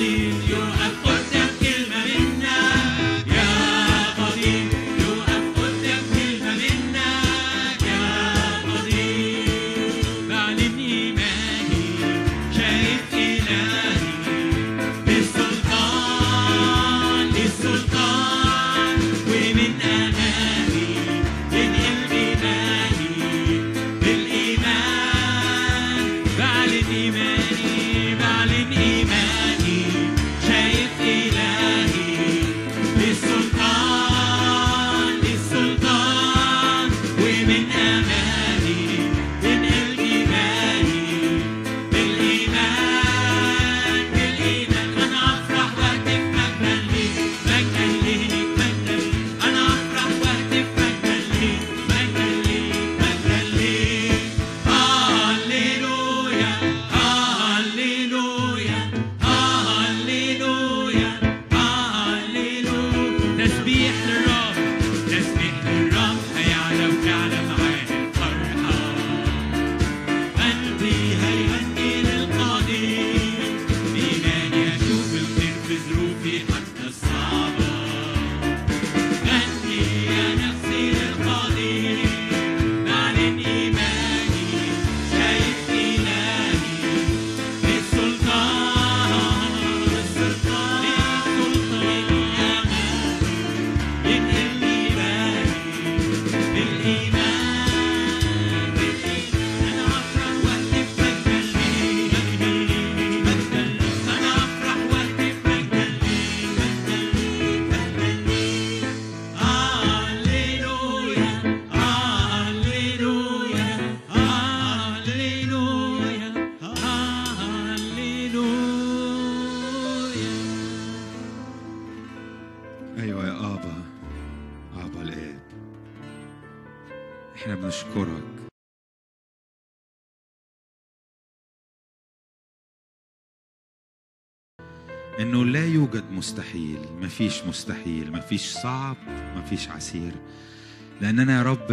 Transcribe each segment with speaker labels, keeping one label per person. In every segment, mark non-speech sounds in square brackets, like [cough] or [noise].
Speaker 1: ولا
Speaker 2: إنه لا يوجد مستحيل مفيش مستحيل مفيش صعب مفيش عسير. لأننا يا رب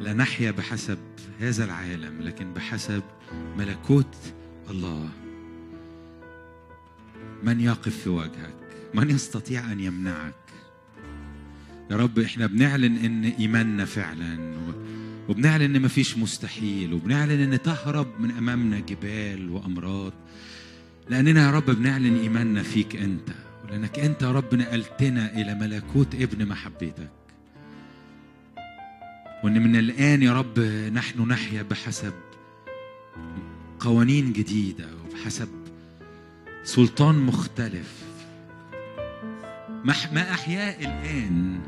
Speaker 2: لا نحيا بحسب هذا العالم لكن بحسب ملكوت الله. من يقف في وجهك؟ من يستطيع أن يمنعك؟ يا رب إحنا بنعلن إن إيماننا فعلا وبنعلن إن مفيش مستحيل وبنعلن إن تهرب من أمامنا جبال وأمراض. لأننا يا رب بنعلن إيماننا فيك أنت ولأنك أنت يا رب نقلتنا إلى ملكوت ابن محبتك. وإن من الآن يا رب نحن نحيا بحسب قوانين جديدة وبحسب سلطان مختلف. ما أحياء الآن؟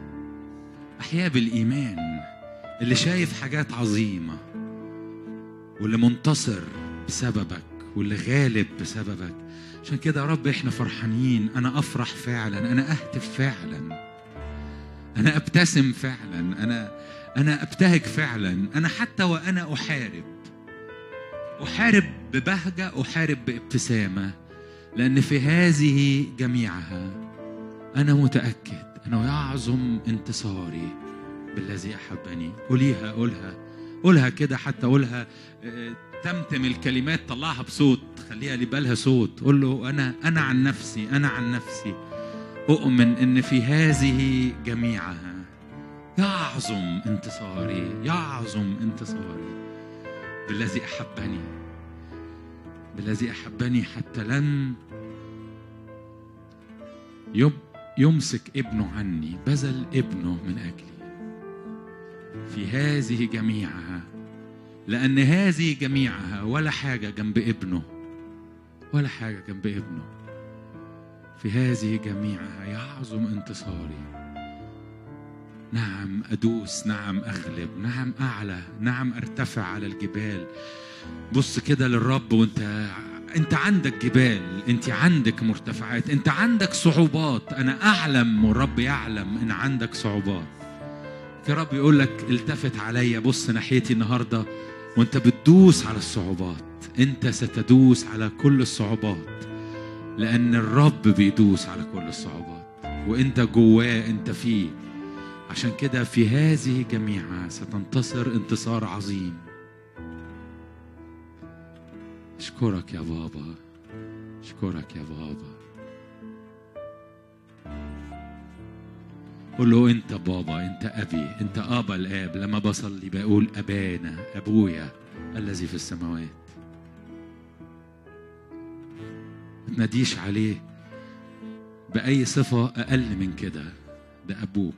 Speaker 2: أحياء بالإيمان. اللي شايف حاجات عظيمة واللي منتصر بسببك. واللي غالب بسببك. عشان كده يا رب إحنا فرحانين. أنا أفرح فعلا. أنا أهتف فعلا. أنا أبتسم فعلا. أنا أنا أبتهج فعلا. أنا حتى وأنا أحارب. أحارب ببهجة أحارب بابتسامة. لأن في هذه جميعها أنا متأكد أنه يعظم انتصاري بالذي أحبني. قوليها قولها. قولها كده حتى قولها. تمتم الكلمات طلعها بصوت خليها لبالها صوت. قول له أنا أنا عن نفسي أنا عن نفسي. أؤمن إن في هذه جميعها. يعظم انتصاري يعظم انتصاري. بالذي أحبني بالذي أحبني حتى لن يمسك ابنه عني بذل ابنه من أجلي. في هذه جميعها لأن هذه جميعها ولا حاجة جنب ابنه ولا حاجة جنب ابنه. في هذه جميعها يعظم انتصاري. نعم أدوس نعم أغلب نعم أعلى نعم أرتفع على الجبال. بص كده للرب وانت انت عندك جبال انت عندك مرتفعات انت عندك صعوبات. أنا أعلم والرب يعلم إن عندك صعوبات. في رب يقول لك التفت عليا بص ناحيتي النهارده. وانت بتدوس على الصعوبات. انت ستدوس على كل الصعوبات. لأن الرب بيدوس على كل الصعوبات. وانت جواه انت فيه. عشان كده في هذه جميعها ستنتصر انتصار عظيم. أشكرك يا بابا. أشكرك يا بابا. قول له أنت بابا أنت أبي أنت ابا الآب. لما بصلي بقول أبانا أبويا الذي في السماوات. ما تناديش عليه بأي صفة أقل من كده ده أبوك.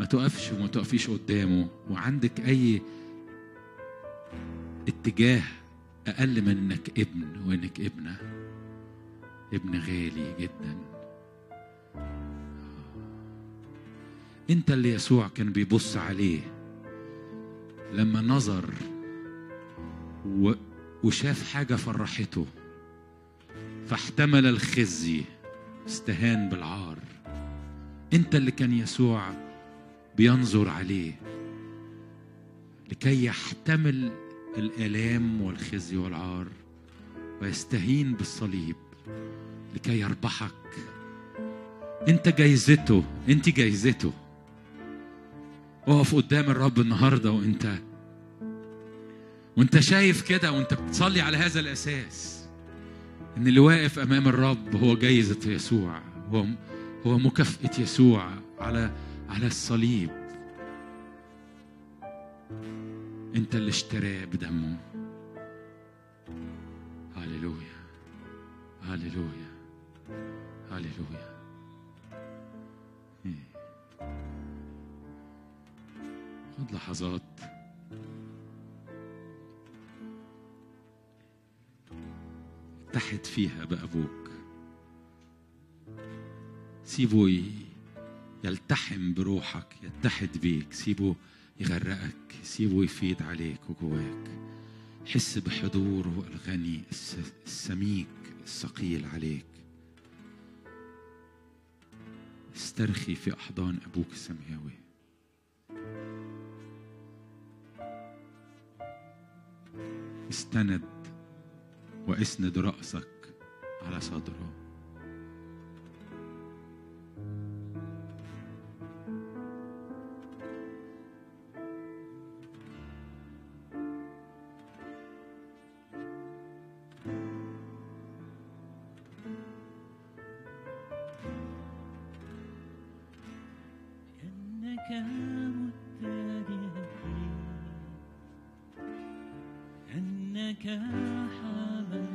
Speaker 2: ما تقفش وما تقفيش قدامه. وعندك أي اتجاه أقل من إنك ابن وإنك ابنة. ابن غالي جدا. انت اللي يسوع كان بيبص عليه. لما نظر و... وشاف حاجة فرحته فاحتمل الخزي استهان بالعار. انت اللي كان يسوع بينظر عليه. لكي يحتمل الآلام والخزي والعار ويستهين بالصليب. لكي يربحك. انت جايزته انت جايزته. اقف قدام الرب النهارده وانت وانت شايف كده وانت بتصلي على هذا الأساس إن اللي واقف أمام الرب هو جايزة يسوع هو هو مكافأة يسوع على على الصليب. انت اللي اشتراه بدمه. هللويا. هللويا. هللويا. خد لحظات. اتحد فيها بأبوك سيبه يلتحم بروحك يتحد بيك. سيبه يغرقك سيبه يفيد عليك وجواك. حس بحضوره الغني الس- السميك الثقيل عليك. استرخي في أحضان أبوك السماوي. استند واسند رأسك على صدره.
Speaker 1: أنك حملت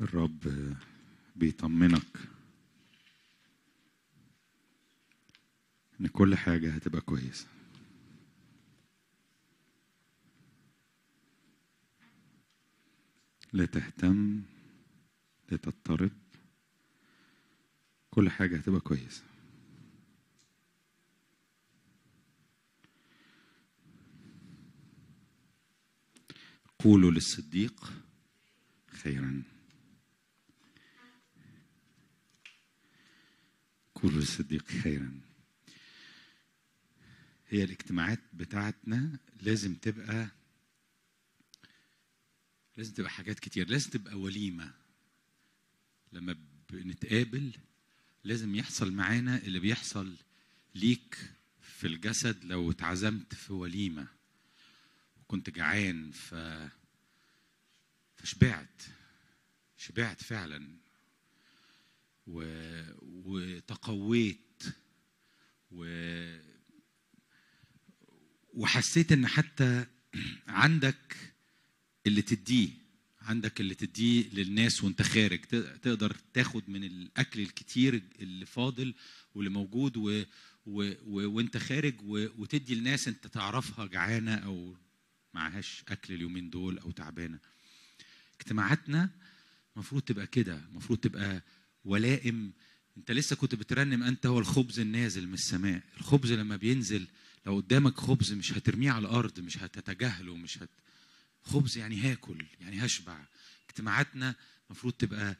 Speaker 2: الرب بيطمنك إن كل حاجة هتبقى كويسة. لا تهتم لا تضطرب كل حاجة هتبقى كويسة. قولوا للصديق خيرا. قولوا للصديق خيرا. هي الاجتماعات بتاعتنا لازم تبقى لازم تبقى حاجات كتير لازم تبقى وليمة. لما بنتقابل لازم يحصل معانا اللي بيحصل ليك في الجسد لو اتعزمت في وليمة. وكنت جعان ف فشبعت شبعت فعلا. و... وتقويت و... وحسيت إن حتى عندك اللي تديه عندك اللي تديه للناس وأنت خارج تقدر تاخد من الأكل الكتير اللي فاضل واللي موجود و و و وأنت خارج و وتدي الناس أنت تعرفها جعانة أو معهاش أكل اليومين دول أو تعبانة. اجتماعاتنا المفروض تبقى كده المفروض تبقى ولائم. انت لسه كنت بترنم انت هو الخبز النازل من السماء. الخبز لما بينزل لو قدامك خبز مش هترميه على الأرض مش هتتجاهله مش هت... خبز يعني هاكل يعني هشبع. اجتماعاتنا المفروض تبقى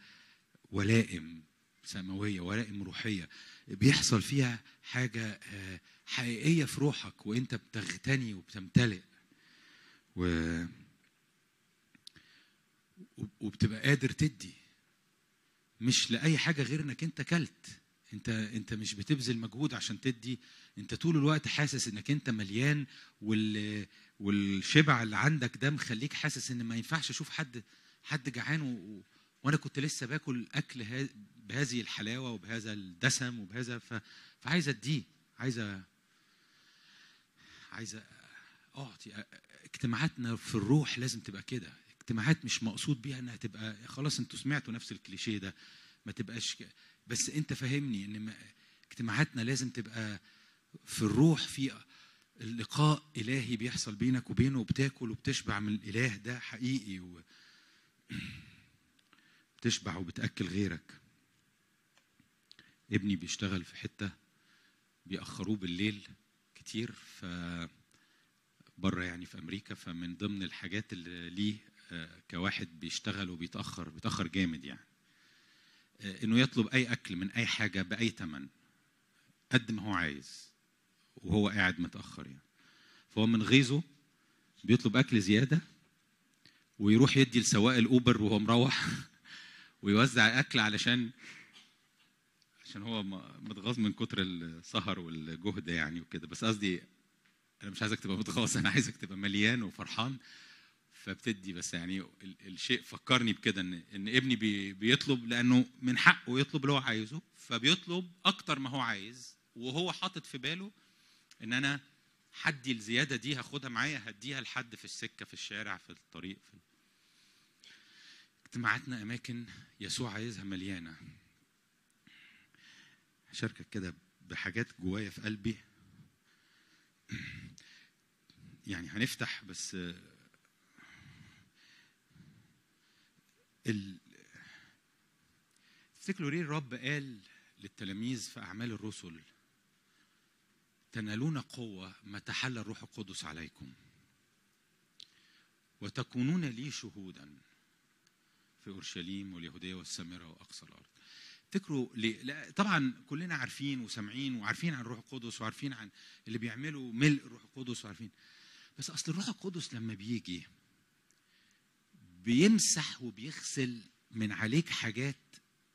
Speaker 2: ولائم سماوية ولائم روحية. بيحصل فيها حاجة آه، حقيقية في روحك وانت بتغتني وبتمتلئ. و وبتبقى قادر تدي. مش لأي حاجة غير إنك أنت كلت. أنت أنت مش بتبذل مجهود عشان تدي. أنت طول الوقت حاسس إنك أنت مليان وال والشبع اللي عندك ده مخليك حاسس إن ما ينفعش أشوف حد حد جعان و... وأنا كنت لسه باكل أكل ها... بهذه الحلاوة وبهذا الدسم وبهذا ف... فعايز أديه. عايزه عايزه أعطي اجتماعاتنا في الروح لازم تبقى كده. اجتماعات مش مقصود بيها انها تبقى خلاص أنتوا سمعتوا نفس الكليشيه ده ما تبقاش ك... بس انت فاهمني ان ما... اجتماعاتنا لازم تبقى في الروح في اللقاء إلهي بيحصل بينك وبينه وبتاكل وبتشبع من الإله ده حقيقي و... بتشبع وبتأكل غيرك. ابني بيشتغل في حتة بيأخروه بالليل كتير ف بره يعني في أمريكا فمن ضمن الحاجات اللي ليه كواحد بيشتغل وبيتأخر بيتأخر جامد يعني. آه، إنه يطلب أي أكل من أي حاجة بأي ثمن قد ما هو عايز وهو قاعد متأخر يعني. فهو من غيظه بيطلب أكل زيادة ويروح يدي لسواق الأوبر وهو مروح [laughs] ويوزع أكل علشان عشان هو متغاظ من كتر السهر والجهد يعني وكده. بس قصدي أنا مش عايزك تبقى متغاظ أنا عايزك تبقى مليان وفرحان. فبتدي بس يعني ال- الشيء فكرني بكده ان إن ابني بي بيطلب لأنه من حقه يطلب اللي هو عايزه فبيطلب أكتر ما هو عايز وهو حاطط في باله إن أنا حدي الزيادة دي هاخدها معايا هديها لحد في السكة في الشارع في الطريق في اجتماعاتنا أماكن يسوع عايزها مليانة. هشاركك كده بحاجات جوايا في قلبي. يعني هنفتح بس ال... تفتكروا ليه الرب قال للتلاميذ في أعمال الرسل تنالون قوة ما تحل الروح القدس عليكم وتكونون لي شهودا في أورشليم واليهودية والسامرة وأقصى الأرض تفتكروا ليه؟ لا طبعا كلنا عارفين وسامعين وعارفين عن الروح القدس وعارفين عن اللي بيعملوا ملء الروح القدس وعارفين بس أصل الروح القدس لما بيجي بيمسح وبيغسل من عليك حاجات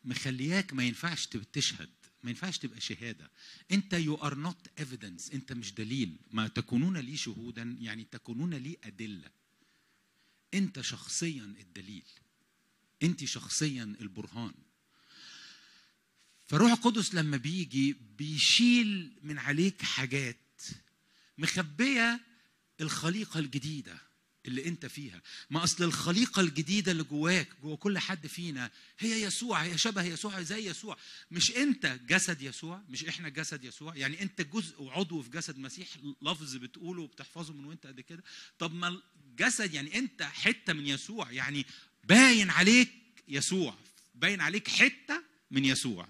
Speaker 2: مخلياك ما ينفعش تشهد ما ينفعش تبقى شهادة. انت you are not evidence انت مش دليل. ما تكونون لي شهودا يعني تكونون لي أدلة. انت شخصيا الدليل. انت شخصيا البرهان. فالروح القدس لما بيجي بيشيل من عليك حاجات مخبية الخليقة الجديدة. اللي انت فيها. ما اصل الخليقة الجديدة اللي جواك جوا كل حد فينا هي يسوع هي شبه يسوع زي يسوع. مش انت جسد يسوع مش إحنا جسد يسوع. يعني انت جزء وعضو في جسد مسيح لفظ بتقوله وبتحفظه من وانت قد كده. طب ما الجسد يعني انت حتة من يسوع يعني باين عليك يسوع باين عليك حتة من يسوع.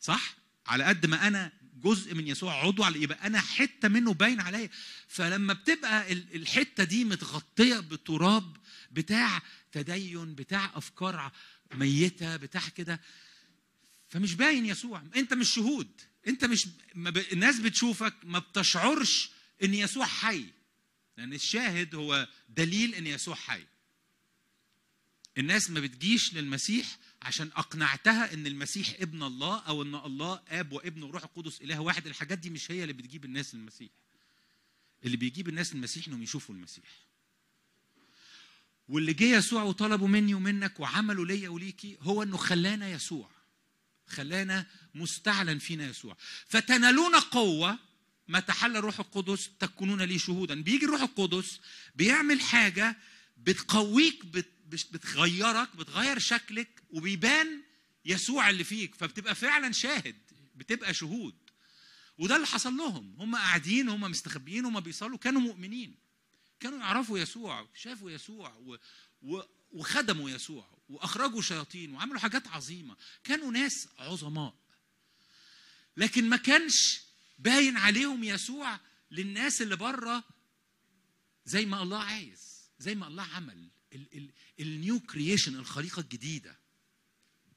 Speaker 2: صح؟ على قد ما أنا جزء من يسوع عضو على يبقى أنا حتة منه باين عليا. فلما بتبقى ال- الحتة دي متغطية بتراب بتاع تدين بتاع أفكار ميتة بتاع كده فمش باين يسوع. أنت مش شهود. أنت مش ب... الناس بتشوفك ما بتشعرش إن يسوع حي. لأن الشاهد هو دليل إن يسوع حي. الناس ما بتجيش للمسيح عشان أقنعتها إن المسيح ابن الله أو إن الله آب وابن وروح القدس إله واحد. الحاجات دي مش هي اللي بتجيب الناس للمسيح. اللي بيجيب الناس للمسيح إنهم يشوفوا المسيح. واللي جه يسوع وطلبوا مني ومنك وعملوا ليا وليكي هو إنه خلانا يسوع. خلانا مستعلن فينا يسوع. فتنالون قوة ما تحل الروح القدس تكونون لي شهودا. بيجي الروح القدس بيعمل حاجة بتقويك بت بت- بتغيرك بتغير شكلك وبيبان يسوع اللي فيك فبتبقى فعلا شاهد بتبقى شهود. وده اللي حصل لهم. هم قاعدين هم مستخبيين هم بيصلوا كانوا مؤمنين. كانوا يعرفوا يسوع شافوا يسوع و... و... وخدموا يسوع وأخرجوا شياطين وعملوا حاجات عظيمة. كانوا ناس عظماء. لكن ما كانش باين عليهم يسوع للناس اللي بره زي ما الله عايز زي ما الله عمل. ال new creation الخليقة الجديدة.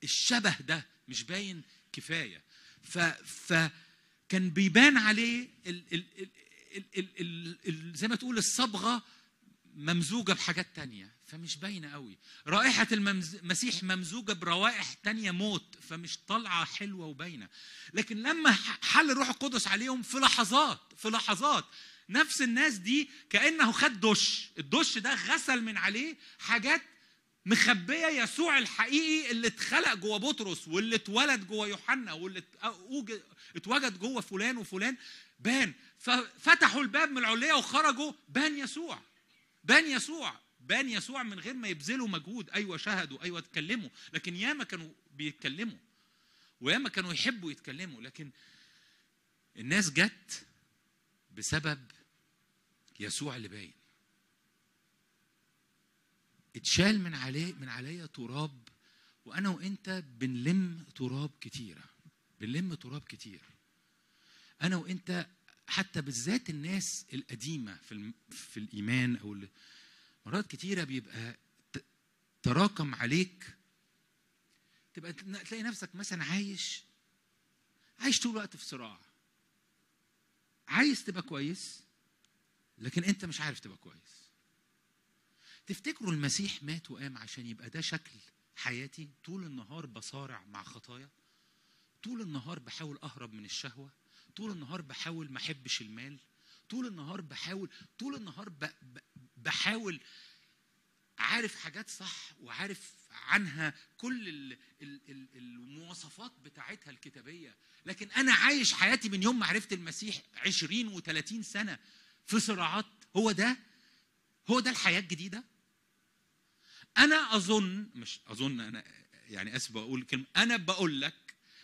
Speaker 2: الشبه ده مش باين كفاية. ف ف كان بيبان عليه ال ال ال ال ال ال ال زي ما تقول الصبغة ممزوجة بحاجات تانية فمش باينة قوي. رائحة المسيح ممزوجة بروائح تانية موت فمش طالعة حلوة وباينة. لكن لما حل الروح القدس عليهم في لحظات في لحظات نفس الناس دي كأنه خد دش. الدش ده غسل من عليه حاجات مخبية يسوع الحقيقي اللي اتخلق جوه بطرس واللي اتولد جوه يوحنا واللي ات- اتوجد جوه فلان وفلان. بان. ففتحوا الباب من العليه وخرجوا. بان يسوع. بان يسوع. بان يسوع من غير ما يبذلوا مجهود. أيوه شهدوا. أيوه اتكلموا. لكن ياما كانوا بيتكلموا. وياما كانوا يحبوا يتكلموا. لكن الناس جت بسبب يسوع اللي باين. اتشال من عليه من عليا تراب وأنا وأنت بنلم تراب كتيرة. بنلم تراب كتير. أنا وأنت حتى بالذات الناس القديمة في في الإيمان أو مرات كتيرة بيبقى تراكم عليك. تبقى تلاقي نفسك مثلا عايش عايش طول الوقت في صراع. عايز تبقى كويس لكن انت مش عارف تبقى كويس. تفتكروا المسيح مات وقام عشان يبقى ده شكل حياتي؟ طول النهار بصارع مع خطايا. طول النهار بحاول أهرب من الشهوة. طول النهار بحاول ما أحبش المال. طول النهار بحاول طول النهار ب... بحاول عارف حاجات صح وعارف عنها كل ال... ال... ال... المواصفات بتاعتها الكتابية. لكن أنا عايش حياتي من يوم ما عرفت المسيح 20 و30 سنة. في صراعات. هو ده؟ هو ده الحياة الجديدة؟ أنا أظن مش أظن أنا يعني آسف بقول كلمة أنا بقول لك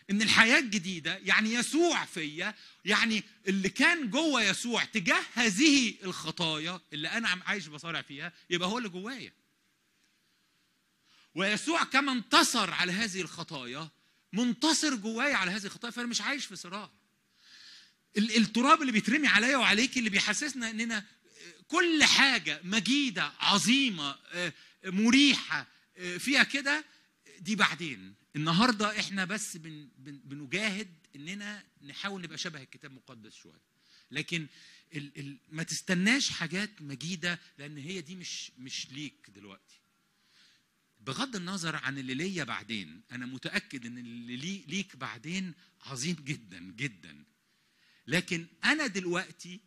Speaker 2: إن الحياة الجديدة يعني يسوع فيا يعني اللي كان جوه يسوع تجاه هذه الخطايا اللي أنا عم عايش بصارع فيها يبقى هو اللي جوايا. ويسوع كما انتصر على هذه الخطايا منتصر جوايا على هذه الخطايا فأنا مش عايش في صراع. التراب اللي بيترمي عليا وعليك اللي بيحسسنا إننا كل حاجة مجيدة عظيمة مريحة فيها كده دي بعدين. النهارده إحنا بس بن بن بنجاهد إننا نحاول نبقى شبه الكتاب المقدس شوية. لكن ال ال ما تستناش حاجات مجيدة لأن هي دي مش مش ليك دلوقتي. بغض النظر عن اللي ليا بعدين أنا متأكد إن اللي لي ليك بعدين عظيم جدا جدا. لكن أنا دلوقتي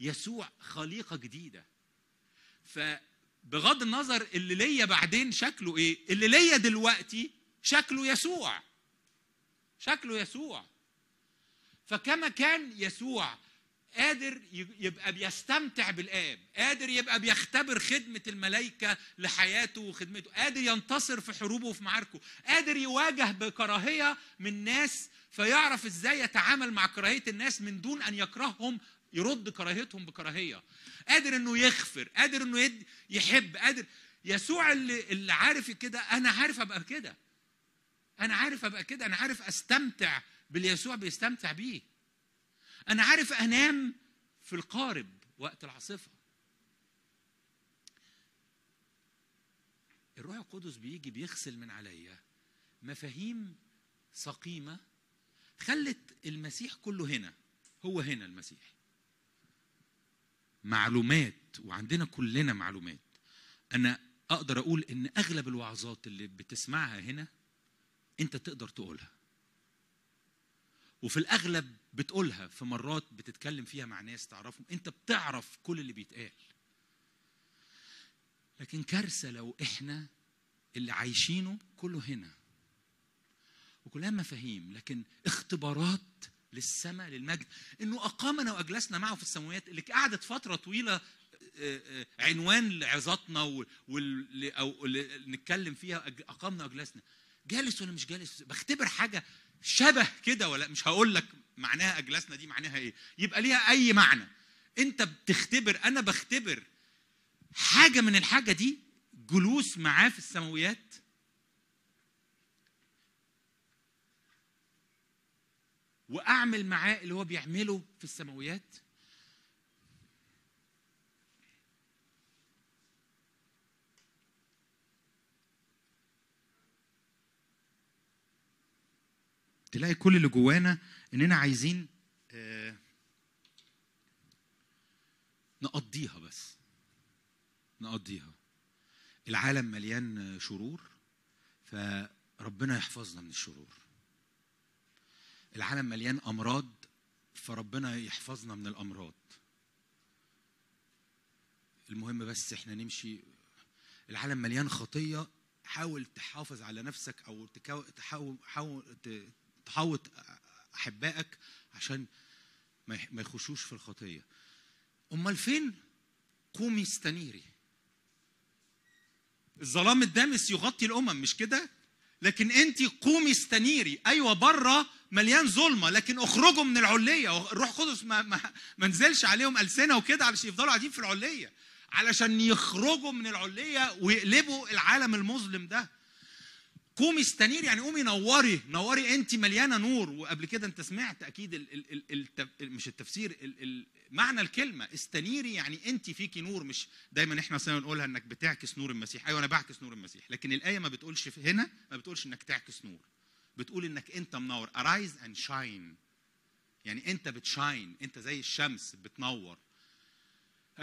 Speaker 2: يسوع خليقة جديدة. فبغض النظر اللي ليا بعدين شكله إيه اللي ليا دلوقتي شكله يسوع. شكله يسوع. فكما كان يسوع قادر يبقى بيستمتع بالآب قادر يبقى بيختبر خدمة الملائكة لحياته وخدمته قادر ينتصر في حروبه وفي معاركه قادر يواجه بكراهية من ناس فيعرف إزاي يتعامل مع كراهية الناس من دون أن يكرههم يرد كراهيتهم بكراهية. قادر إنه يغفر قادر إنه يد يحب قادر. يسوع اللي, اللي عارف كده أنا عارف أبقى كده. أنا عارف أبقى كده أنا عارف أستمتع باللي يسوع بيستمتع بيه. أنا عارف أنام في القارب وقت العاصفة. الروح القدس بيجي بيغسل من عليا مفاهيم سقيمة خلت المسيح كله هنا هو هنا المسيح. معلومات وعندنا كلنا معلومات. أنا أقدر أقول إن أغلب الوعظات اللي بتسمعها هنا أنت تقدر تقولها. وفي الأغلب بتقولها في مرات بتتكلم فيها مع ناس تعرفهم أنت بتعرف كل اللي بيتقال. لكن كارثة لو إحنا اللي عايشينه كله هنا. وكلها مفاهيم لكن اختبارات للسماء للمجد. إنه أقامنا وأجلسنا معه في السماوات اللي قعدت فترة طويلة عنوان لعظاتنا أو نتكلم فيها أقامنا وأجلسنا. جالس ولا مش جالس؟ بختبر حاجة شبه كده ولا مش هقول لك معناها أجلسنا دي معناها إيه. يبقى ليها أي معنى. أنت بتختبر أنا بختبر حاجة من الحاجة دي جلوس معاه في السماويات وأعمل معاه اللي هو بيعمله في السماويات. تلاقي كل اللي جوانا إننا عايزين آه نقضيها بس. نقضيها. العالم مليان شرور فربنا يحفظنا من الشرور. العالم مليان أمراض فربنا يحفظنا من الأمراض. المهم بس إحنا نمشي. العالم مليان خطية حاول تحافظ على نفسك أو تحاول حاول تحوط أحبائك عشان ما يخشوش في الخطية. أمال فين؟ قومي استنيري. الظلام الدامس يغطي الأمم مش كده؟ لكن انت قومي استنيري. أيوه بره مليان ظلمة لكن اخرجوا من العلية. الروح القدس ما, ما, ما نزلش عليهم ألسنة وكده علشان يفضلوا قاعدين في العلية علشان يخرجوا من العلية ويقلبوا العالم المظلم ده. قومي استنيري يعني قومي نوري نوري أنت مليانة نور. وقبل كده أنت سمعت أكيد ال ال ال ال مش التفسير ال ال معنى الكلمة. استنيري يعني أنت فيكي نور مش دايما إحنا مثلا نقولها إنك بتعكس نور المسيح. أيوه أنا بعكس نور المسيح. لكن الآية ما بتقولش هنا ما بتقولش إنك تعكس نور. بتقول إنك أنت منور. Arise and shine. يعني أنت بتشاين. أنت زي الشمس بتنور.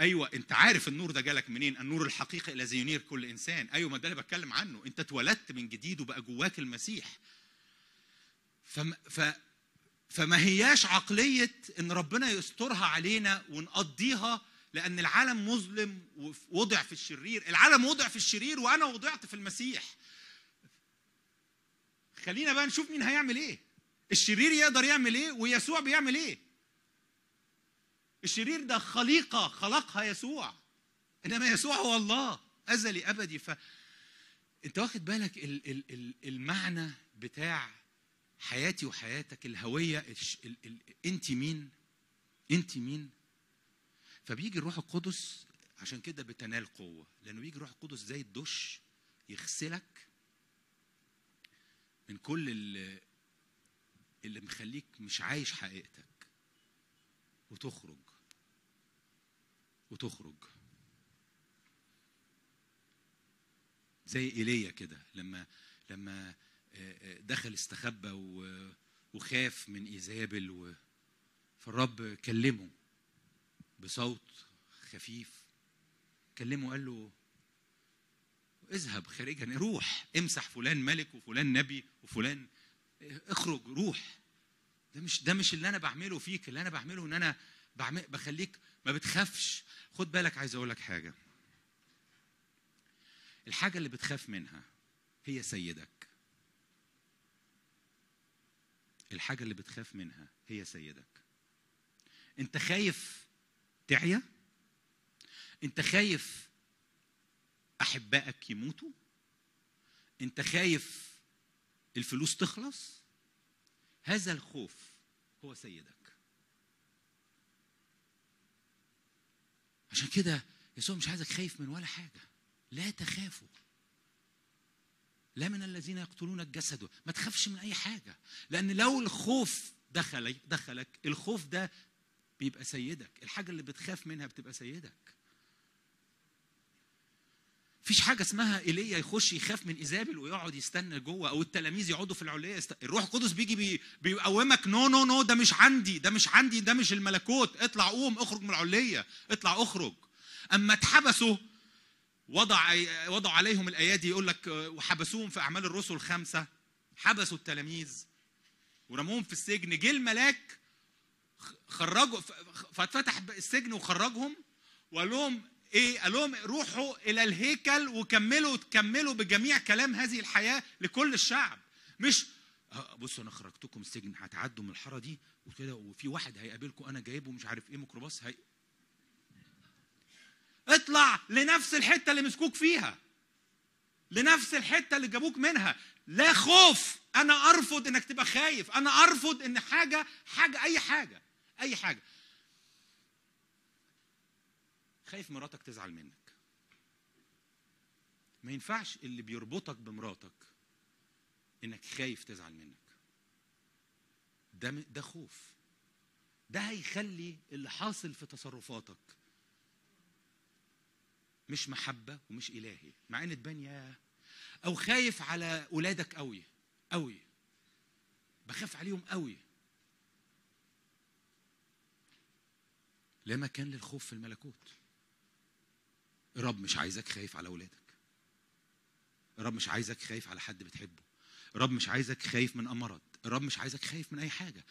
Speaker 2: أيوه أنت عارف النور ده جالك منين؟ النور الحقيقي الذي ينير كل إنسان. أيوه ما ده اللي بتكلم عنه. أنت اتولدت من جديد وبقى جواك المسيح. فم ف فما هياش عقلية إن ربنا يسترها علينا ونقضيها لأن العالم مظلم ووضع في الشرير. العالم وضع في الشرير وأنا وضعت في المسيح. خلينا بقى نشوف مين هيعمل إيه. الشرير يقدر يعمل إيه ويسوع بيعمل إيه. الشرير ده خليقة خلقها يسوع. إنما يسوع هو الله. ازلي أبدي. ف أنت واخد بالك ال... ال... ال... المعنى بتاع حياتي وحياتك الهوية. ال... ال... أنت مين؟ أنت مين؟ فبيجي الروح القدس عشان كده بتنال قوة. لأنه بيجي الروح القدس زي الدش يغسلك من كل اللي مخليك مش عايش حقيقتك وتخرج. وتخرج. زي إيليا كده لما لما دخل استخبى وخاف من إيزابل فالرب كلمه بصوت خفيف. كلمه قال له اذهب خارجا روح امسح فلان ملك وفلان نبي وفلان اخرج روح. ده مش ده مش اللي أنا بعمله فيك اللي أنا بعمله إن أنا بعمل بخليك ما بتخافش. خد بالك عايز أقول لك حاجة. الحاجة اللي بتخاف منها هي سيدك. الحاجة اللي بتخاف منها هي سيدك. أنت خايف تعيا؟ أنت خايف أحبائك يموتوا؟ أنت خايف الفلوس تخلص؟ هذا الخوف هو سيدك. عشان كده يسوع مش عايزك خايف من ولا حاجة. لا تخافوا. لا من الذين يقتلون الجسد. ما تخافش من أي حاجة. لأن لو الخوف دخل دخلك الخوف ده بيبقى سيدك. الحاجة اللي بتخاف منها بتبقى سيدك. فيش حاجة اسمها إيليا يخش يخاف من إيزابل ويقعد يستنى جوه أو التلاميذ يقعدوا في العلية يست... الروح القدس بيجي بي... بيقومك no no no ده مش عندي ده مش عندي ده مش الملكوت اطلع قوم اخرج من العلية اطلع اخرج. أما اتحبسوا وضع وضعوا عليهم الأيادي يقول لك وحبسوهم في أعمال الرسل خمسة حبسوا التلاميذ ورموهم في السجن جه الملاك خرجوا فاتفتح السجن وخرجهم وقال لهم إيه؟ قال لهم روحوا إلى الهيكل وكملوا كملوا بجميع كلام هذه الحياة لكل الشعب. مش بصوا أنا خرجتكم السجن هتعدوا من الحارة دي وكده وفي واحد هيقابلكم أنا جايبه مش عارف إيه ميكروباص هي اطلع لنفس الحتة اللي مسكوك فيها. لنفس الحتة اللي جابوك منها. لا خوف أنا أرفض إنك تبقى خايف. أنا أرفض إن حاجة حاجة أي حاجة أي حاجة. خايف مراتك تزعل منك. ما ينفعش اللي بيربطك بمراتك إنك خايف تزعل منك. ده ده خوف. ده هيخلي اللي حاصل في تصرفاتك مش محبة ومش إلهي. مع إن تبان يا أو خايف على أولادك قوي قوي بخاف عليهم قوي لا مكان للخوف في الملكوت. الرب مش عايزك خايف على أولادك الرب مش عايزك خايف على حد بتحبه. الرب مش عايزك خايف من أمراض. الرب مش عايزك خايف من أي حاجة.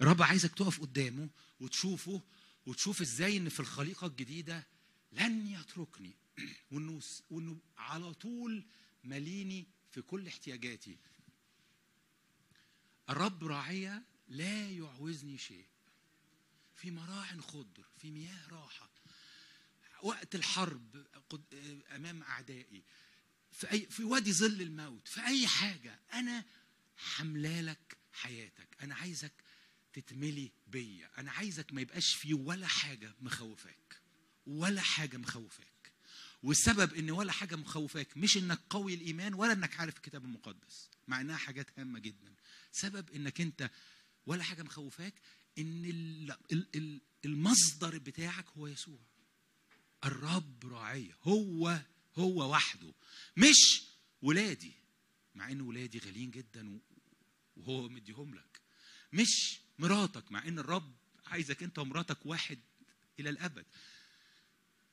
Speaker 2: الرب عايزك تقف قدامه وتشوفه وتشوف إزاي إن في الخليقة الجديدة لن يتركني. [clears throat] وانه وإنه على طول مليني في كل احتياجاتي. الرب راعية لا يعوزني شيء. في مراع خضر في مياه راحة. وقت الحرب أمام أعدائي في أي في وادي ظل الموت في أي حاجة أنا حملالك حياتك أنا عايزك تتملي بيا أنا عايزك ما يبقاش في ولا حاجة مخوفاك ولا حاجة مخوفاك. والسبب إن ولا حاجة مخوفاك مش إنك قوي الإيمان ولا إنك عارف الكتاب المقدس مع إنها حاجات هامة جدا. سبب إنك أنت ولا حاجة مخوفاك إن المصدر بتاعك هو يسوع. الرب راعية. هو هو وحده. مش ولادي. مع إن ولادي غاليين جدا وهو مديهم لك. مش مراتك. مع إن الرب عايزك أنت ومراتك واحد إلى الأبد.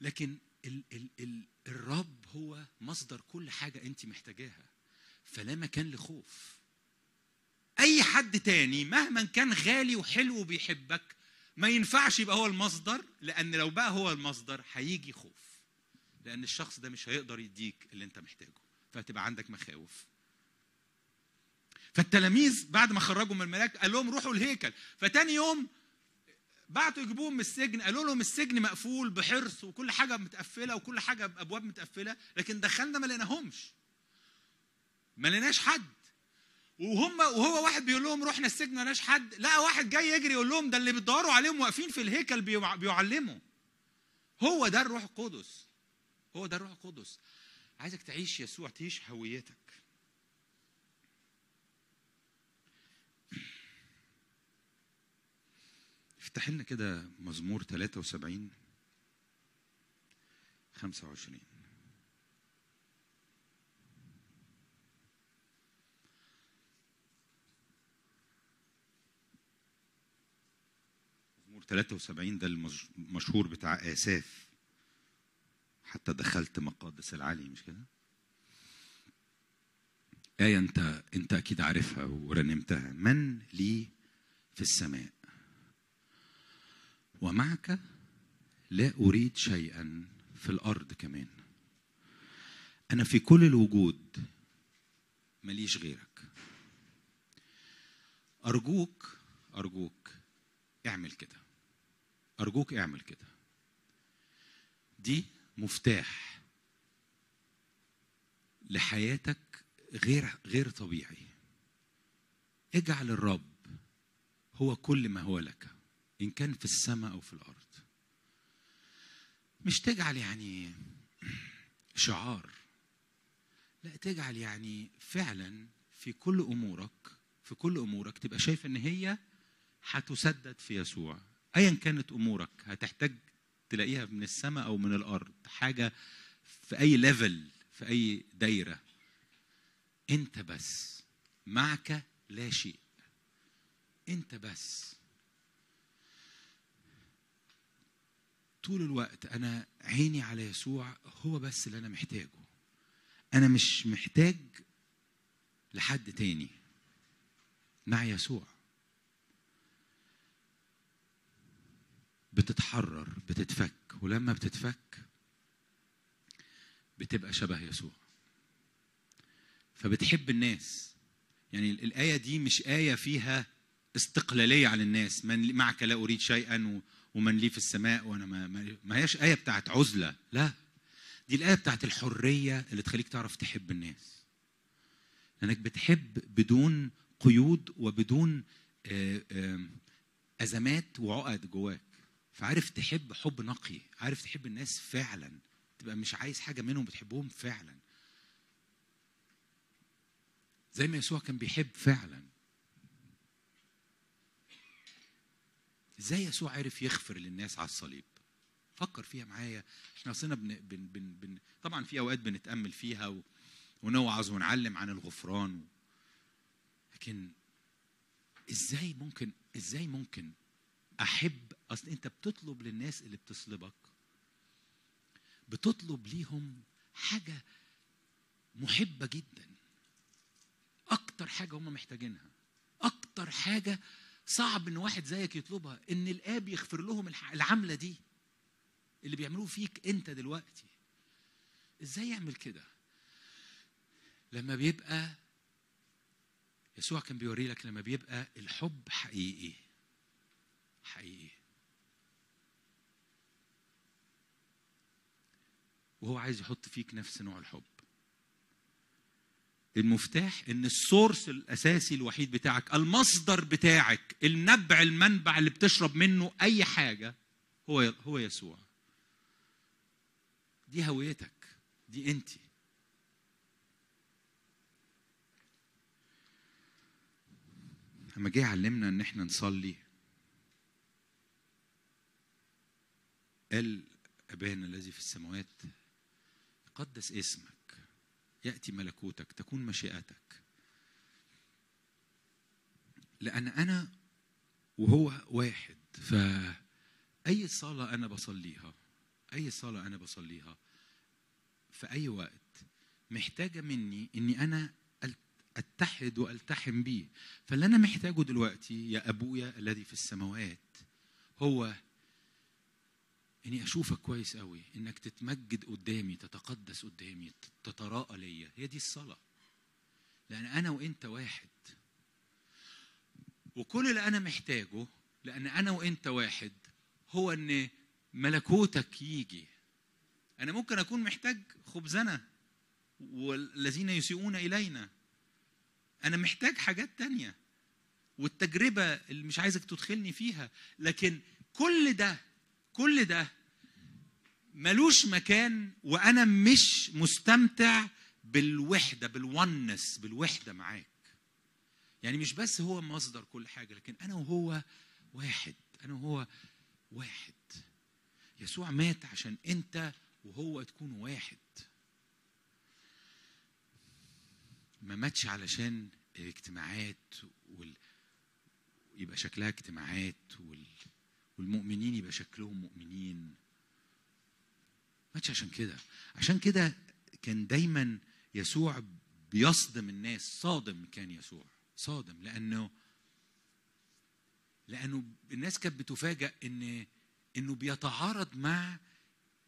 Speaker 2: لكن ال ال ال الرب هو مصدر كل حاجة أنت محتاجاها. فلا مكان لخوف. أي حد تاني مهما كان غالي وحلو وبيحبك ما ينفعش يبقى هو المصدر لأن لو بقى هو المصدر هيجي خوف. لأن الشخص ده مش هيقدر يديك اللي أنت محتاجه فهتبقى عندك مخاوف. فالتلاميذ بعد ما خرجوا من الملاك قال لهم روحوا الهيكل. فتاني يوم بعتوا يجيبوهم من السجن قالوا لهم السجن مقفول بحرص وكل حاجة متقفلة وكل حاجة بابواب متقفلة لكن دخلنا ما لقيناهمش. ما لقيناش حد. وهم وهو واحد بيقول لهم رحنا السجن ما لقيناش حد. لقى واحد جاي يجري يقول لهم ده اللي بتدوروا عليهم واقفين في الهيكل بيعلموا. هو ده الروح القدس. هو ده الروح القدس. عايزك تعيش يسوع تعيش هويتك. افتح لنا كده مزمور 73 25 مزمور 73 ده المشهور بتاع آساف. حتى دخلت مقادس العلي مش كده؟ آية أنت أنت أكيد عارفها ورنمتها. من لي في السماء؟ ومعك لا أريد شيئا في الأرض كمان. أنا في كل الوجود ماليش غيرك. أرجوك أرجوك اعمل كده. أرجوك اعمل كده. دي مفتاح لحياتك غير غير طبيعي. اجعل الرب هو كل ما هو لك إن كان في السماء أو في الأرض. مش تجعل يعني شعار لا تجعل يعني فعلا في كل أمورك في كل أمورك تبقى شايف إن هي هتسدد في يسوع. ايا كانت أمورك هتحتاج تلاقيها من السماء أو من الأرض حاجة في أي ليفل في أي دايرة. أنت بس معك لا شيء. أنت بس. طول الوقت أنا عيني على يسوع هو بس اللي أنا محتاجه. أنا مش محتاج لحد تاني. مع يسوع. بتتحرر بتتفك ولما بتتفك بتبقى شبه يسوع. فبتحب الناس. يعني الآية دي مش آية فيها استقلالية عن الناس. من معك لا أريد شيئا ومن لي في السماء وأنا ما, ما, هياش آية بتاعت عزلة. لا. دي الآية بتاعت الحرية اللي تخليك تعرف تحب الناس. لأنك بتحب بدون قيود وبدون آه، أزمات وعقد جواك. فعارف تحب حب نقي عارف تحب الناس فعلا تبقى مش عايز حاجة منهم بتحبهم فعلا. زي ما يسوع كان بيحب فعلا. إزاي يسوع عرف يغفر للناس على الصليب؟ فكر فيها معايا. إحنا أصلنا بن بن بن بن طبعا في أوقات بنتأمل فيها و... ونوعظ ونعلم عن الغفران. و... لكن إزاي ممكن إزاي ممكن أحب أصل أنت بتطلب للناس اللي بتصلبك بتطلب ليهم حاجة محبة جدا. أكتر حاجة هم محتاجينها. أكتر حاجة صعب إن واحد زيك يطلبها إن الآب يغفر لهم العملة دي اللي بيعملوه فيك أنت دلوقتي. إزاي يعمل كده؟ لما بيبقى يسوع كان بيوري لك لما بيبقى الحب حقيقي حقيقي. وهو عايز يحط فيك نفس نوع الحب. المفتاح إن السورس الأساسي الوحيد بتاعك المصدر بتاعك النبع المنبع اللي بتشرب منه أي حاجة هو هو يسوع. دي هويتك دي أنت. لما جه علمنا إن إحنا نصلي قال أبانا الذي في السماوات قدس اسمك يأتي ملكوتك تكون مشيئتك. لأن أنا وهو واحد فأي صلاة أنا بصليها أي صلاة أنا بصليها في أي وقت محتاجة مني إني أنا أل- أتحد وألتحم بيه. فاللي أنا محتاجه دلوقتي يا أبويا الذي في السماوات هو إني أشوفك كويس قوي إنك تتمجد قدامي تتقدس قدامي تتراءى ليا. هي دي الصلاة. لأن أنا وإنت واحد. وكل اللي أنا محتاجه لأن أنا وإنت واحد هو إن ملكوتك يجي. أنا ممكن أكون محتاج خبزنا والذين يسيئون إلينا. أنا محتاج حاجات تانية. والتجربة اللي مش عايزك تدخلني فيها. لكن كل ده كل ده ملوش مكان وأنا مش مستمتع بالوحدة بالونس بالوحدة معاك. يعني مش بس هو مصدر كل حاجة لكن أنا وهو واحد أنا وهو واحد. يسوع مات عشان أنت وهو تكونوا واحد. ما ماتش علشان الاجتماعات وال... يبقى شكلها اجتماعات وال... والمؤمنين يبقى شكلهم مؤمنين. ماتش عشان كده. عشان كده كان دايما يسوع بيصدم الناس. صادم كان يسوع. صادم. لأنه لأنه الناس كانت بتفاجأ إن إنه بيتعارض مع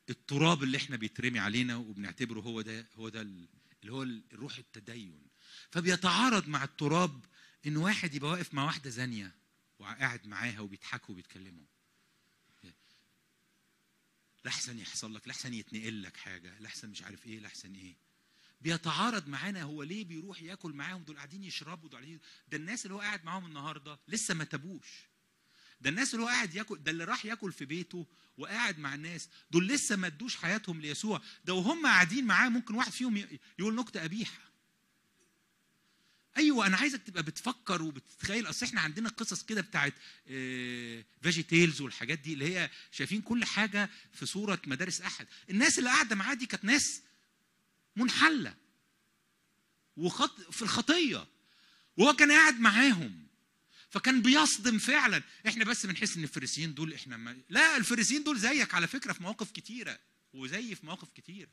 Speaker 2: التراب اللي إحنا بيترمي علينا وبنعتبره هو ده هو ده ال- اللي هو الروح التدين. فبيتعارض مع التراب إن واحد يبقى واقف مع واحدة زانية وقاعد معاها وبيضحكوا وبيتكلموا. لحسن يحصل لك لحسن يتنقل لك حاجة لحسن مش عارف إيه لحسن إيه. بيتعارض معانا هو ليه بيروح ياكل معاهم دول قاعدين يشربوا دول قاعدين ده الناس اللي هو قاعد معاهم النهارده لسه ما تابوش. ده الناس اللي هو قاعد ياكل ده اللي راح ياكل في بيته وقاعد مع الناس دول لسه ما ادوش حياتهم ليسوع. ده وهم قاعدين معاه ممكن واحد فيهم يقول نكتة قبيحة. أيوه أنا عايزك تبقى بتفكر وبتتخيل. أصل إحنا عندنا قصص كده بتاعت فيجي تيلز والحاجات دي اللي هي شايفين كل حاجة في صورة مدارس أحد. الناس اللي قاعدة معاه دي كانت ناس منحلة وخط في الخطية وهو كان قاعد معاهم. فكان بيصدم فعلا. إحنا بس بنحس إن الفريسيين دول إحنا ما... لا الفريسيين دول زيك على فكرة في مواقف كتيرة وزي في مواقف كتيرة.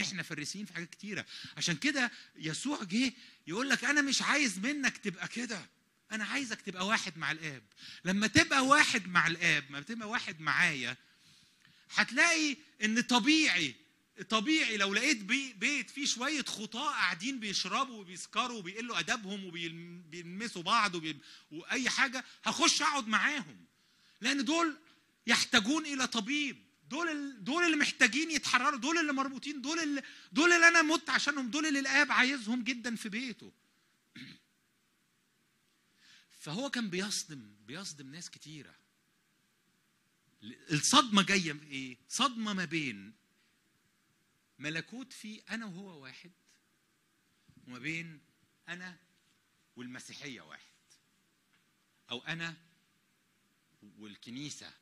Speaker 2: إحنا فريسيين في حاجات كتيرة. عشان كده يسوع جه يقول لك أنا مش عايز منك تبقى كده. أنا عايزك تبقى واحد مع الآب. لما تبقى واحد مع الآب لما تبقى واحد معايا هتلاقي إن طبيعي طبيعي لو لقيت بي بيت فيه شوية خطاة قاعدين بيشربوا وبيسكروا وبيقلوا أدبهم وبيلمسوا بعض وبي... وأي حاجة هخش أقعد معاهم. لأن دول يحتاجون إلى طبيب. دول. دول اللي محتاجين يتحرروا دول اللي مربوطين دول اللي دول اللي أنا مت عشانهم دول اللي الآب عايزهم جدا في بيته [clears throat] فهو كان بيصدم بيصدم ناس كتيرة الصدمة جاية إيه صدمة ما بين ملكوت في أنا وهو واحد وما بين أنا والمسيحية واحد أو أنا والكنيسة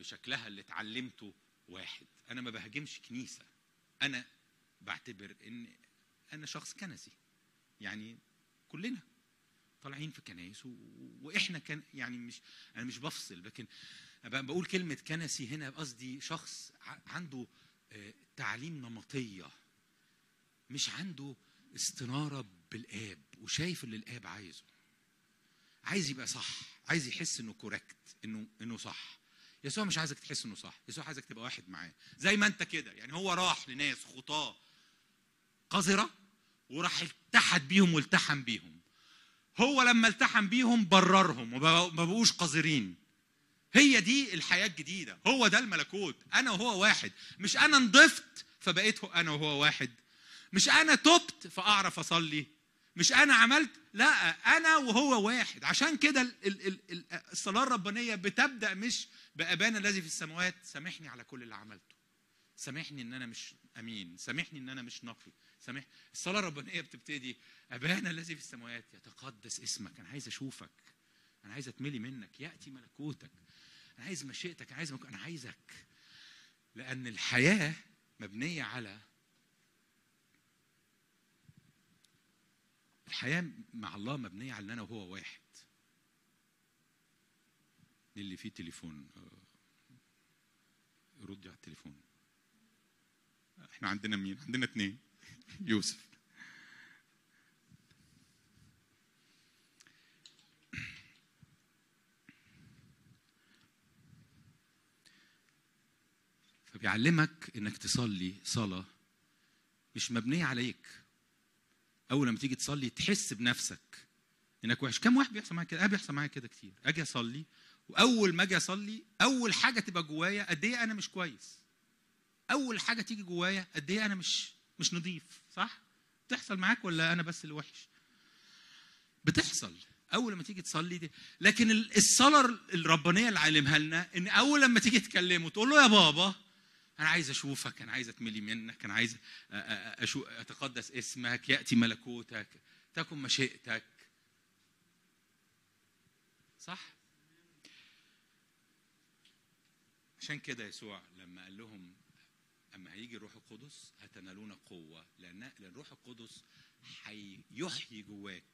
Speaker 2: بشكلها اللي اتعلمته واحد. أنا ما بهاجمش كنيسة. أنا بعتبر إن أنا شخص كنسي. يعني كلنا طالعين في كنايس و... وإحنا كان يعني مش أنا مش بفصل لكن بقول كلمة كنسي هنا قصدي شخص عنده آه، تعليم نمطية مش عنده استنارة بالآب وشايف اللي الآب عايزه. عايز يبقى صح عايز يحس إنه كوركت انه إنه صح. يسوع مش عايزك تحس إنه صح يسوع عايزك تبقى واحد معاه. زي ما أنت كده يعني هو راح لناس خطاة قذرة وراح اتحد بيهم والتحم بيهم. هو لما التحم بيهم بررهم وما بقوش قذرين. هي دي الحياة الجديدة. هو ده الملكوت. أنا وهو واحد. مش أنا نضفت فبقيت أنا وهو واحد. مش أنا تبت فأعرف أصلي. مش أنا عملت لا أنا وهو واحد. عشان كده ال- ال- ال- ال- الصلاة الربانية بتبدأ مش بأبانا الذي في السماوات سامحني على كل اللي عملته. سامحني إن أنا مش أمين. سامحني إن أنا مش نقي. سامح الصلاة الربانية بتبتدي ابانا الذي في السماوات يتقدس اسمك. أنا عايز أشوفك. أنا عايز أتملي منك. يأتي ملكوتك. أنا عايز مشيئتك. أنا عايز. أنا عايزك. لأن الحياة مبنية على الحياة مع الله مبنية على إن أنا وهو واحد. اللي فيه تليفون. آه، ردي على التليفون. إحنا عندنا مين؟ عندنا اتنين. [laughs] يوسف. فبيعلمك إنك تصلي صلاة مش مبنية عليك. أول لما تيجي تصلي تحس بنفسك إنك وحش. كم واحد بيحصل معايا كده؟ أنا بيحصل معايا كده كتير. أجي أصلي وأول ما أجي أصلي أول حاجة تبقى جوايا قد إيه أنا مش كويس. أول حاجة تيجي جوايا قد إيه أنا مش مش نظيف صح؟ بتحصل معاك ولا أنا بس اللي وحش؟ بتحصل. أول لما تيجي تصلي دي لكن ال- الصلاة الربانية اللي علمها لنا إن أول لما تيجي تكلمه تقول له يا بابا أنا عايز أشوفك أنا عايز أتملي منك أنا عايز أتقدس اسمك يأتي ملكوتك تكن مشيئتك. صح؟ عشان كده يسوع لما قال لهم أما هيجي الروح القدس هتنالون قوة لأن لأن الروح القدس هيحيي جواك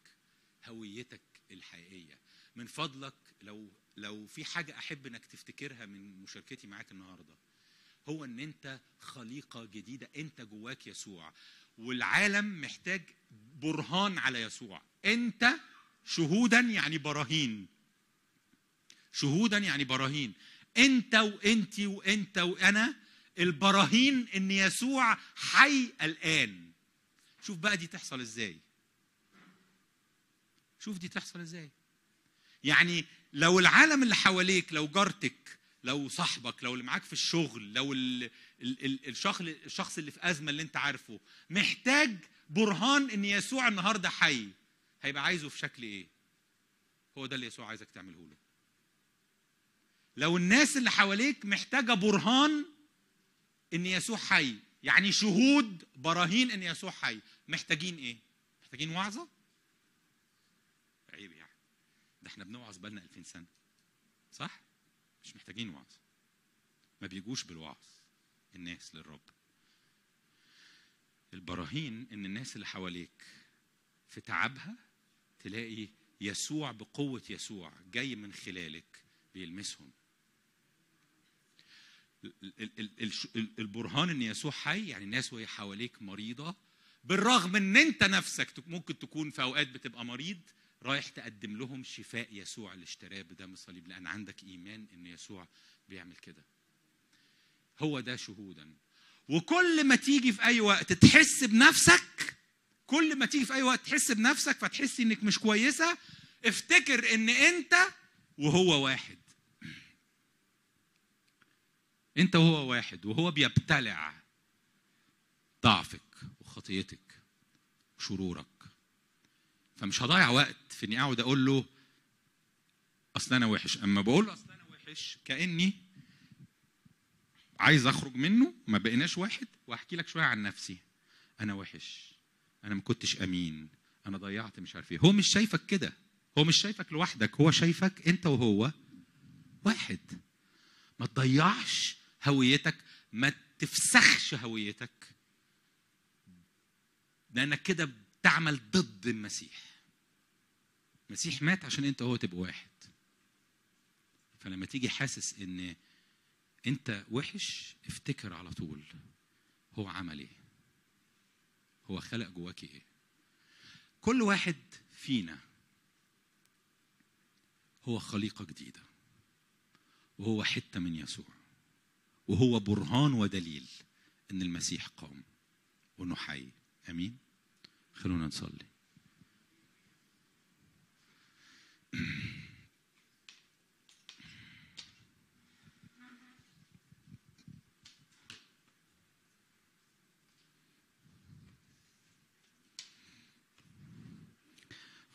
Speaker 2: هويتك الحقيقية. من فضلك لو لو في حاجة أحب إنك تفتكرها من مشاركتي معاك النهارده هو إن أنت خليقة جديدة أنت جواك يسوع والعالم محتاج برهان على يسوع. أنت شهودا يعني براهين. شهودا يعني براهين. انت وانت وانت وأنا البراهين ان يسوع حي الآن. شوف بقى دي تحصل إزاي. شوف دي تحصل إزاي. يعني لو العالم اللي حواليك لو جارتك لو صاحبك لو اللي معاك في الشغل لو ال ال ال الشخص الشخص اللي في أزمة اللي انت عارفه محتاج برهان ان يسوع النهارده حي هيبقى عايزه في شكل إيه؟ هو ده اللي يسوع عايزك تعمله له. لو الناس اللي حواليك محتاجة برهان إن يسوع حي يعني شهود براهين إن يسوع حي محتاجين إيه؟ محتاجين وعظة؟ عيب يعني. ده إحنا بنوعظ بقالنا 2000 سنة. صح؟ مش محتاجين وعظ ما بيجوش بالوعظ الناس للرب. البراهين إن الناس اللي حواليك في تعبها تلاقي يسوع بقوة يسوع جاي من خلالك بيلمسهم ال- ال- ال- الش- ال- البرهان إن يسوع حي يعني الناس وهي حواليك مريضة بالرغم إن أنت نفسك ممكن تكون في أوقات بتبقى مريض رايح تقدم لهم شفاء يسوع اللي اشتراه بدم الصليب لأن عندك إيمان إن يسوع بيعمل كده. هو ده شهودا. وكل ما تيجي في أي وقت تحس بنفسك كل ما تيجي في أي وقت تحس بنفسك فتحس إنك مش كويسة افتكر إن أنت وهو واحد. انت وهو واحد وهو بيبتلع ضعفك وخطيتك وشرورك. فمش هضيع وقت في إني أقعد أقول له أصل أنا وحش. أما بقول له أصل أنا وحش كأني عايز أخرج منه ما بقيناش واحد وأحكي لك شوية عن نفسي. أنا وحش أنا ما كنتش أمين أنا ضيعت مش عارف إيه. هو مش شايفك كده هو مش شايفك لوحدك هو شايفك أنت وهو واحد. ما تضيعش هويتك ما تفسخش هويتك. لانك كده بتعمل ضد المسيح. المسيح مات عشان أنت وهو تبقوا واحد. فلما تيجي حاسس إن أنت وحش افتكر على طول هو عمل إيه. هو خلق جواك إيه. كل واحد فينا هو خليقة جديدة. وهو حتة من يسوع. وهو برهان ودليل أن المسيح قام وانه حي آمين؟ خلونا نصلي.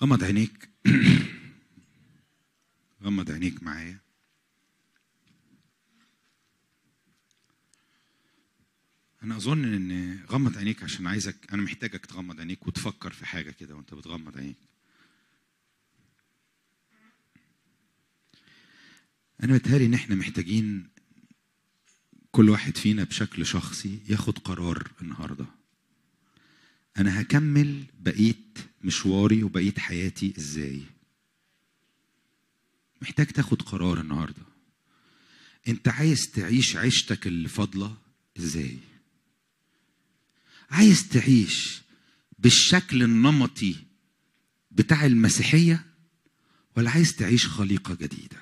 Speaker 2: غمض عينيك. [coughs] غمض عينيك معايا. أنا أظن إن غمض عينيك عشان عايزك أنا محتاجك تغمض عينيك وتفكر في حاجة كده وأنت بتغمض عينيك. أنا متهيألي إن إحنا محتاجين كل واحد فينا بشكل شخصي ياخد قرار النهارده. أنا هكمل بقية مشواري وبقية حياتي إزاي؟ محتاج تاخد قرار النهارده. أنت عايز تعيش عيشتك اللي فاضله إزاي؟ عايز تعيش بالشكل النمطي بتاع المسيحية ولا عايز تعيش خليقة جديدة؟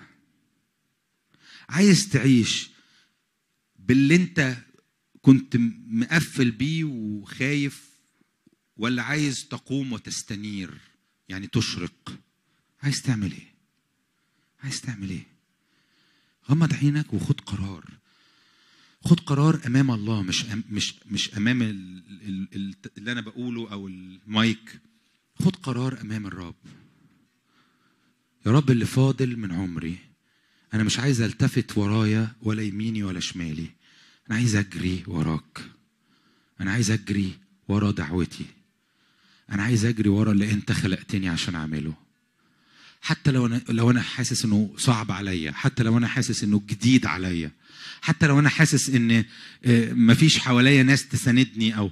Speaker 2: عايز تعيش باللي انت كنت مقفل بيه وخايف ولا عايز تقوم وتستنير؟ يعني تشرق. عايز تعمل إيه؟ عايز تعمل إيه؟ غمض عينك وخد قرار. خد قرار أمام الله مش أم مش مش أمام ال- ال- ال- اللي أنا بقوله أو المايك. خد قرار أمام الرب. يا رب اللي فاضل من عمري أنا مش عايز ألتفت ورايا ولا يميني ولا شمالي. أنا عايز أجري وراك. أنا عايز أجري ورا دعوتي. أنا عايز أجري ورا اللي أنت خلقتني عشان أعمله. حتى لو أنا لو أنا حاسس إنه صعب عليا حتى لو أنا حاسس إنه جديد عليا حتى لو أنا حاسس إن آه، مفيش حواليا ناس تساندني أو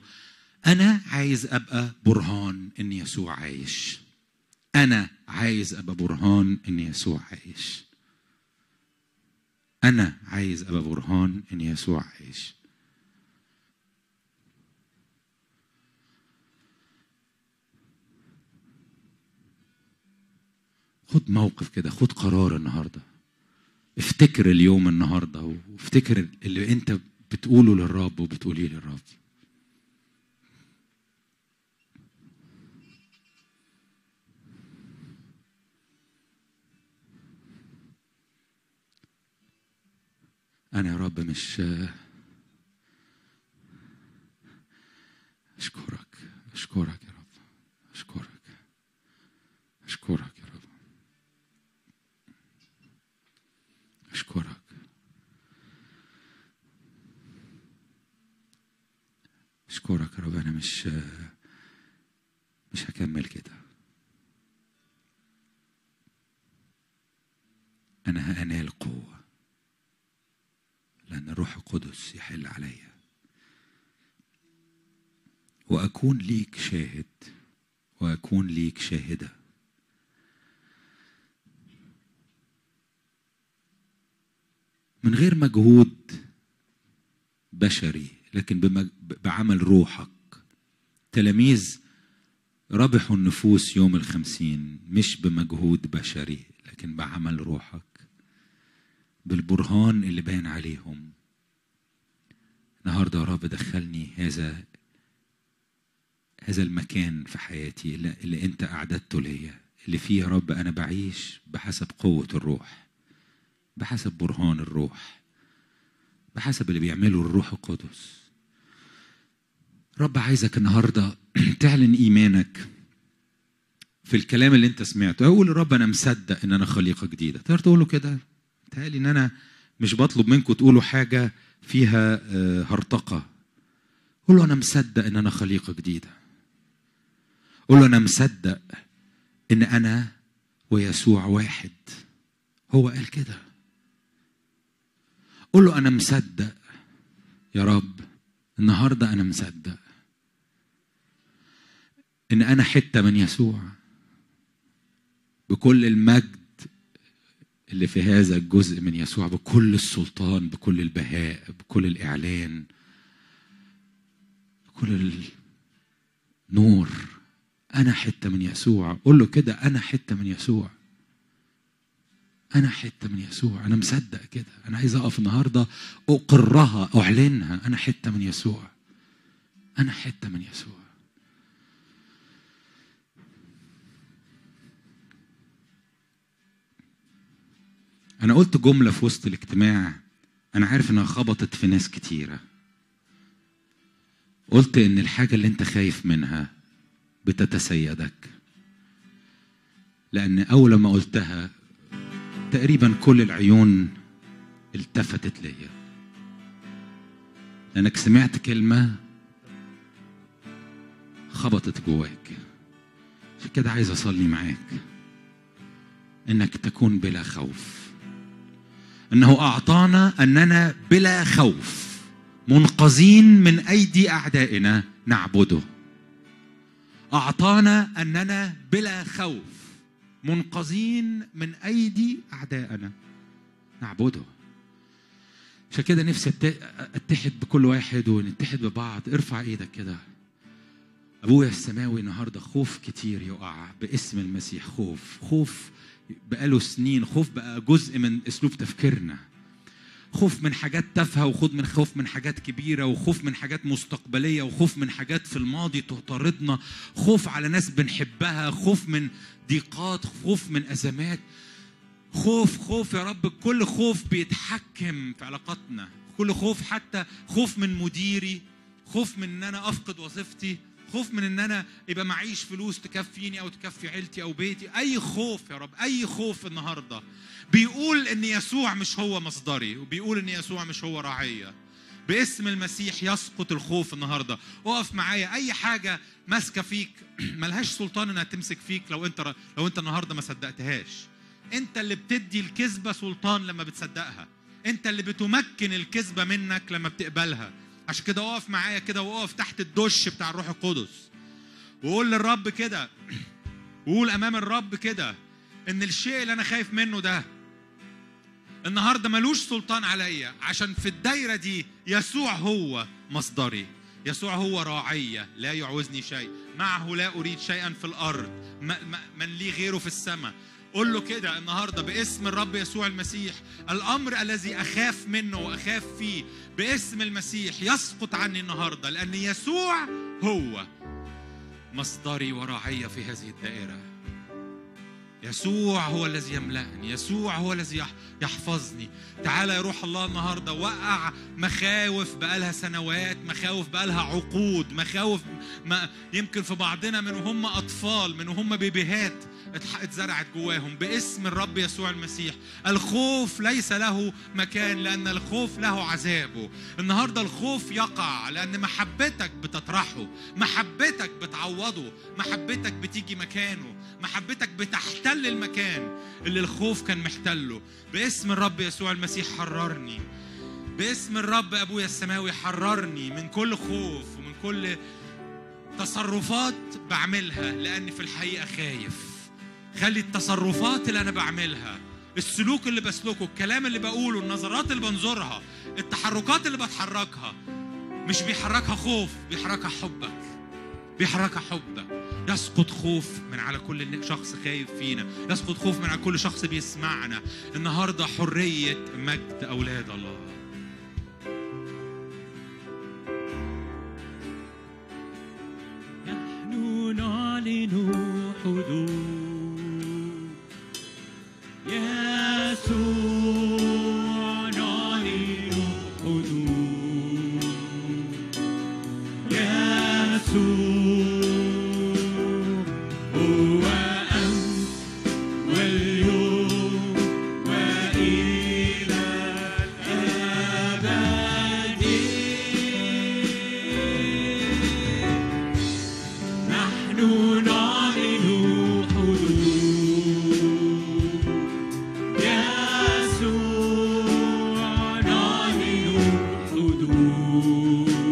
Speaker 2: أنا عايز أبقى برهان إن يسوع عايش. أنا عايز أبقى برهان إن يسوع عايش. أنا عايز أبقى برهان إن يسوع عايش. خد موقف كده خد قرار النهارده. افتكر اليوم النهارده وافتكر اللي انت بتقوله للرب وبتقوليه للرب. أنا يا رب مش أشكرك أشكرك يا رب أشكرك أشكرك. اشكرك اشكرك يا رب أنا مش مش هكمل كده أنا هانال قوه لأن الروح القدس يحل عليا واكون ليك شاهد واكون ليك شاهده من غير مجهود بشري لكن. بعمل روحك. تلاميذ ربحوا النفوس يوم الخمسين مش بمجهود بشري لكن بعمل روحك. بالبرهان اللي باين عليهم. النهارده يا رب دخلني هذا هذا المكان في حياتي اللي, اللي انت أعددته ليا اللي فيه يا رب أنا بعيش بحسب قوة الروح. بحسب برهان الروح بحسب اللي بيعمله الروح القدس. رب عايزك النهارده [clears throat] تعلن إيمانك في الكلام اللي أنت سمعته. أقول رب أنا مصدق إن أنا خليقة جديدة. تقدر تقول له كده؟ تهيألي إن أنا مش بطلب منكم تقولوا حاجة فيها آه، هرطقة. قول له أنا مصدق إن أنا خليقة جديدة. قول له أنا مصدق إن أنا ويسوع واحد. هو قال كده. قول له أنا مصدق. يا رب النهارده أنا مصدق. إن أنا حتة من يسوع. بكل المجد اللي في هذا الجزء من يسوع بكل السلطان بكل البهاء بكل الإعلان بكل النور. أنا حتة من يسوع. قول له كده أنا حتة من يسوع. أنا حتة من يسوع أنا مصدق كده أنا عايز أقف النهارده أقرها أعلنها أنا حتة من يسوع أنا حتة من يسوع. أنا قلت جملة في وسط الاجتماع أنا عارف إنها خبطت في ناس كتيرة. قلت إن الحاجة اللي أنت خايف منها بتتسيدك لأن أول ما قلتها تقريبا كل العيون التفتت ليا. لأنك سمعت كلمة خبطت جواك. عشان كده عايز أصلي معاك. إنك تكون بلا خوف. إنه أعطانا أننا بلا خوف. منقذين من أيدي أعدائنا نعبده. أعطانا أننا بلا خوف. منقذين من أيدي اعدائنا نعبده. عشان كده نفسي أتحد بكل واحد ونتحد ببعض. ارفع إيدك كده. أبويا السماوي النهارده خوف كتير يقع باسم المسيح. خوف. خوف بقاله سنين. خوف بقى جزء من أسلوب تفكيرنا. خوف من حاجات تافهة وخوف من خوف من حاجات كبيرة وخوف من حاجات مستقبلية وخوف من حاجات في الماضي تطاردنا. خوف على ناس بنحبها. خوف من ضيقات خوف من أزمات. خوف خوف يا رب. كل خوف بيتحكم في علاقاتنا. كل خوف حتى خوف من مديري خوف من إن أنا أفقد وظيفتي خوف من إن أنا يبقى معيش فلوس تكفيني أو تكفي عيلتي أو بيتي. أي خوف يا رب. أي خوف النهارده. بيقول إن يسوع مش هو مصدري وبيقول إن يسوع مش هو راعية. باسم المسيح يسقط الخوف النهارده. اقف معايا. أي حاجة ماسكة فيك [clears throat] ملهاش سلطان إنها تمسك فيك لو أنت لو أنت النهارده ما صدقتهاش. أنت اللي بتدي الكذبة سلطان لما بتصدقها. أنت اللي بتمكن الكذبة منك لما بتقبلها. عشان كده اقف معايا كده واقف تحت الدش بتاع الروح القدس. وقول للرب كده. [clears throat] وقول أمام الرب كده إن الشيء اللي أنا خايف منه ده النهارده ملوش سلطان عليا. عشان في الدايرة دي يسوع هو مصدري. يسوع هو راعية لا يعوزني شيء. معه لا أريد شيئا في الأرض. من لي غيره في السماء. قول له كده النهارده باسم الرب يسوع المسيح. الأمر الذي أخاف منه وأخاف فيه باسم المسيح يسقط عني النهارده. لأن يسوع هو مصدري وراعي في هذه الدائره يسوع هو الذي يملأني يسوع هو الذي يح- يحفظني. تعالى يا روح الله النهارده وقع مخاوف بقالها سنوات مخاوف بقالها عقود مخاوف ما يمكن في بعضنا من وهم أطفال من وهم بيبيهات. اتزرعت جواهم باسم الرب يسوع المسيح. الخوف ليس له مكان لأن الخوف له عذابه. النهارده الخوف يقع لأن محبتك بتطرحه محبتك بتعوضه محبتك بتيجي مكانه محبتك بتحتل المكان اللي الخوف كان محتله. باسم الرب يسوع المسيح حررني. باسم الرب أبويا السماوي حررني من كل خوف ومن كل تصرفات بعملها لأني في الحقيقة خايف. خلي التصرفات اللي أنا بعملها السلوك اللي بسلكه الكلام اللي بقوله النظرات اللي بنظرها التحركات اللي بتحركها مش بيحركها خوف بيحركها حبك بيحركها حبك. يسقط خوف من على كل شخص خايف فينا يسقط خوف من على كل شخص بيسمعنا. النهارده حرية مجد أولاد الله.
Speaker 1: نحن نعلن حضور يسوع
Speaker 2: you.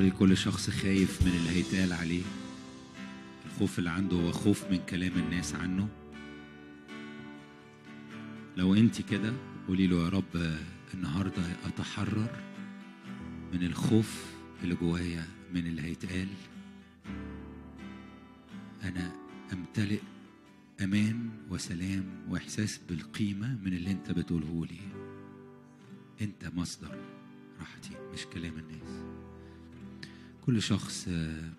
Speaker 2: بصلي كل شخص خايف من اللي هيتقال عليه. الخوف اللي عنده هو خوف من كلام الناس عنه. لو انت كده قولي له يا رب النهارده أتحرر من الخوف اللي جوايا من اللي هيتقال. أنا أمتلئ أمان وسلام وإحساس بالقيمة من اللي انت بتقوله لي. انت مصدر راحتي مش كلام الناس. كل شخص آه،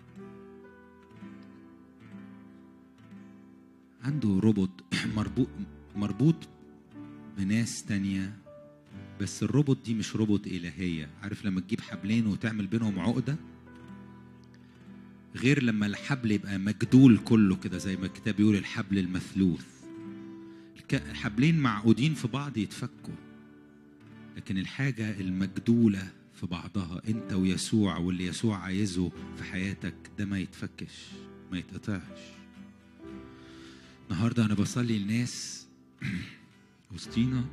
Speaker 2: عنده روبوت [clears throat] مربوط مربوط بناس تانية بس الروبوت دي مش روبوت إلهية. عارف لما تجيب حبلين وتعمل بينهم عقدة؟ غير لما الحبل يبقى مجدول كله كده زي ما الكتاب بيقول الحبل المثلوث. الحبلين معقودين في بعض يتفكوا لكن الحاجة المجدولة في بعضها أنت ويسوع واللي يسوع عايزه في حياتك ده ما يتفكش ما يتقطعش. النهارده أنا بصلي لناس [clears throat] وسطينا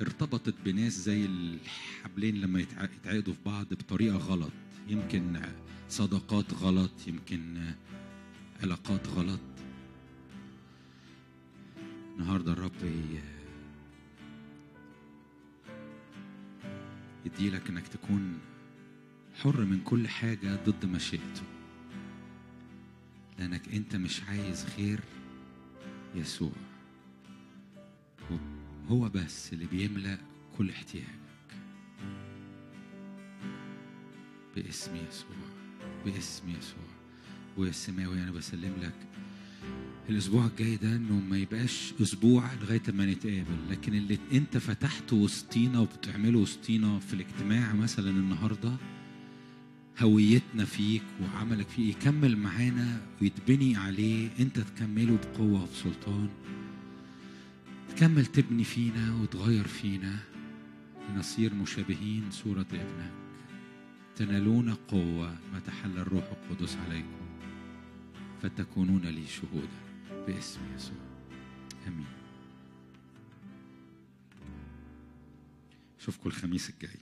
Speaker 2: ارتبطت بناس زي الحبلين لما يتع- يتعقدوا في بعض بطريقة غلط. يمكن صداقات غلط يمكن علاقات غلط. النهارده الرب يديلك إنك تكون حر من كل حاجة ضد مشيئته. لأنك أنت مش عايز غير يسوع. هو- بس اللي بيملأ كل احتياجك. باسم يسوع باسم يسوع. ويا السماوي أنا بسلم لك الأسبوع الجاي ده إنه ما يبقاش أسبوع لغاية ما نتقابل لكن اللي أنت فتحته وسطينا وبتعمله وسطينا في الاجتماع مثلا النهارده هويتنا فيك وعملك فيه يكمل معانا ويتبني عليه أنت تكمله بقوة وبسلطان تكمل تبني فينا وتغير فينا. لنصير مشابهين صورة ابنك. تنالون قوة ما تحل الروح القدس عليكم فتكونون لي شهودا. باسم يسوع. آمين. اشوفكم الخميس الجاي.